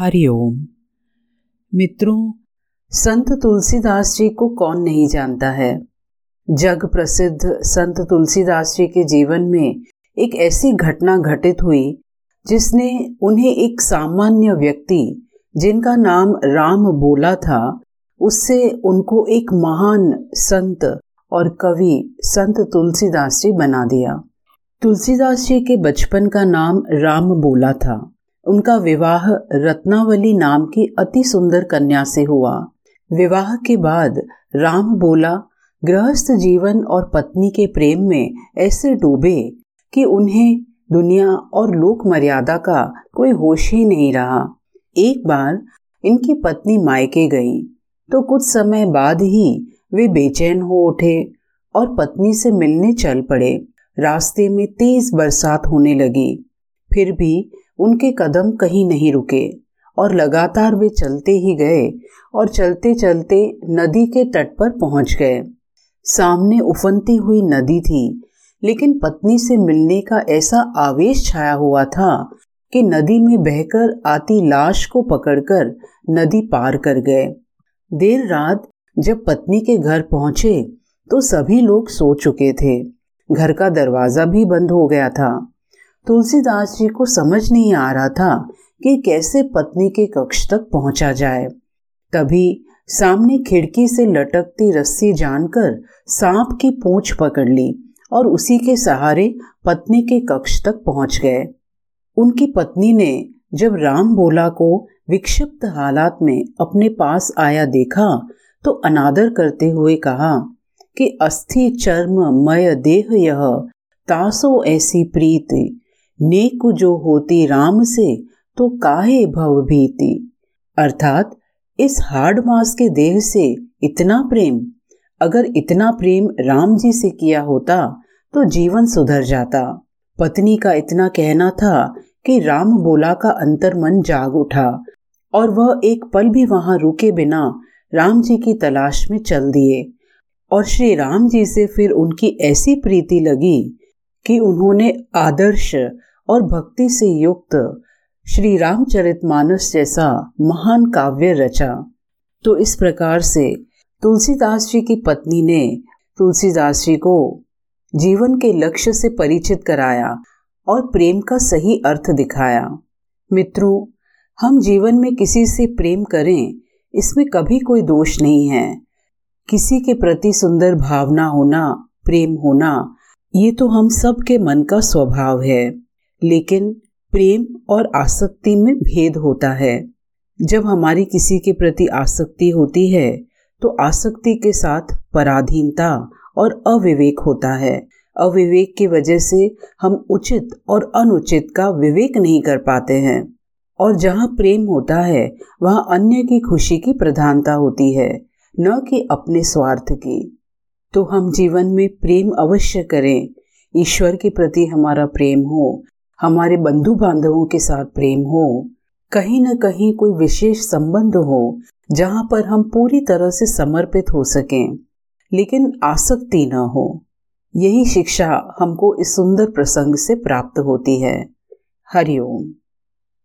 हरिओम मित्रों, संत तुलसीदास जी को कौन नहीं जानता है? जग प्रसिद्ध संत तुलसीदास जी के जीवन में एक ऐसी घटना घटित हुई, जिसने उन्हें एक सामान्य व्यक्ति, जिनका नाम राम बोला था, उससे उनको एक महान संत और कवि संत तुलसीदास जी बना दिया। तुलसीदास जी के बचपन का नाम राम बोला था। उनका विवाह रत्नावली नाम की अति सुंदर कन्या से हुआ। विवाह के बाद राम बोला, गृहस्थ जीवन और पत्नी के प्रेम में ऐसे डूबे कि उन्हें दुनिया और लोक मर्यादा का कोई होश ही नहीं रहा। एक बार इनकी पत्नी मायके गई तो कुछ समय बाद ही वे बेचैन हो उठे और पत्नी से मिलने चल पड़े। रास्ते में तेज बरसात होने लगी। फिर भी उनके कदम कहीं नहीं रुके और लगातार वे चलते ही गए और चलते चलते नदी के तट पर पहुँच गए। सामने उफनती हुई नदी थी, लेकिन पत्नी से मिलने का ऐसा आवेश छाया हुआ था कि नदी में बहकर आती लाश को पकड़कर नदी पार कर गए। देर रात जब पत्नी के घर पहुँचे तो सभी लोग सो चुके थे। घर का दरवाज़ा भी बंद हो गया था। तुलसीदास जी को समझ नहीं आ रहा था कि कैसे पत्नी के कक्ष तक पहुँचा जाए। तभी सामने खिड़की से लटकती रस्सी जानकर सांप की पूंछ पकड़ ली और उसी के सहारे पत्नी के कक्ष तक पहुँच गए। उनकी पत्नी ने जब राम बोला को विक्षिप्त हालात में अपने पास आया देखा तो अनादर करते हुए कहा कि अस्थि चर्म मय देह यह, तासो ऐसी प्रीति नेक जो होती राम से तो काहे भव भीति? अर्थात, इस हार्ड मास के देह से इतना प्रेम, अगर इतना प्रेम राम जी से किया होता तो जीवन सुधर जाता। पत्नी का इतना कहना था कि राम बोला का अंतर मन जाग उठा, और वह एक पल भी वहाँ रुके बिना राम जी की तलाश में चल दिए, और श्री राम जी से फिर उनकी ऐसी प्रीति लगी कि उन्होंने आदर्श और भक्ति से युक्त श्री रामचरितमानस जैसा महान काव्य रचा। तो इस प्रकार से तुलसीदास जी की पत्नी ने तुलसीदास जी को जीवन के लक्ष्य से परिचित कराया और प्रेम का सही अर्थ दिखाया। मित्रों, हम जीवन में किसी से प्रेम करें, इसमें कभी कोई दोष नहीं है। किसी के प्रति सुंदर भावना होना, प्रेम होना, ये तो हम सब के मन का स्वभाव है। लेकिन प्रेम और आसक्ति में भेद होता है। जब हमारी किसी के प्रति आसक्ति होती है तो आसक्ति के साथ पराधीनता और अविवेक होता है। अविवेक की वजह से हम उचित और अनुचित का विवेक नहीं कर पाते हैं। और जहाँ प्रेम होता है, वहाँ अन्य की खुशी की प्रधानता होती है, न कि अपने स्वार्थ की। तो हम जीवन में प्रेम अवश्य करें। ईश्वर के प्रति हमारा प्रेम हो हमारे बंधु बांधवों के साथ प्रेम हो, कहीं न कहीं कोई विशेष संबंध हो, जहाँ पर हम पूरी तरह से समर्पित हो सकें, लेकिन आसक्ति न हो। यही शिक्षा हमको इस सुंदर प्रसंग से प्राप्त होती है। हरिओम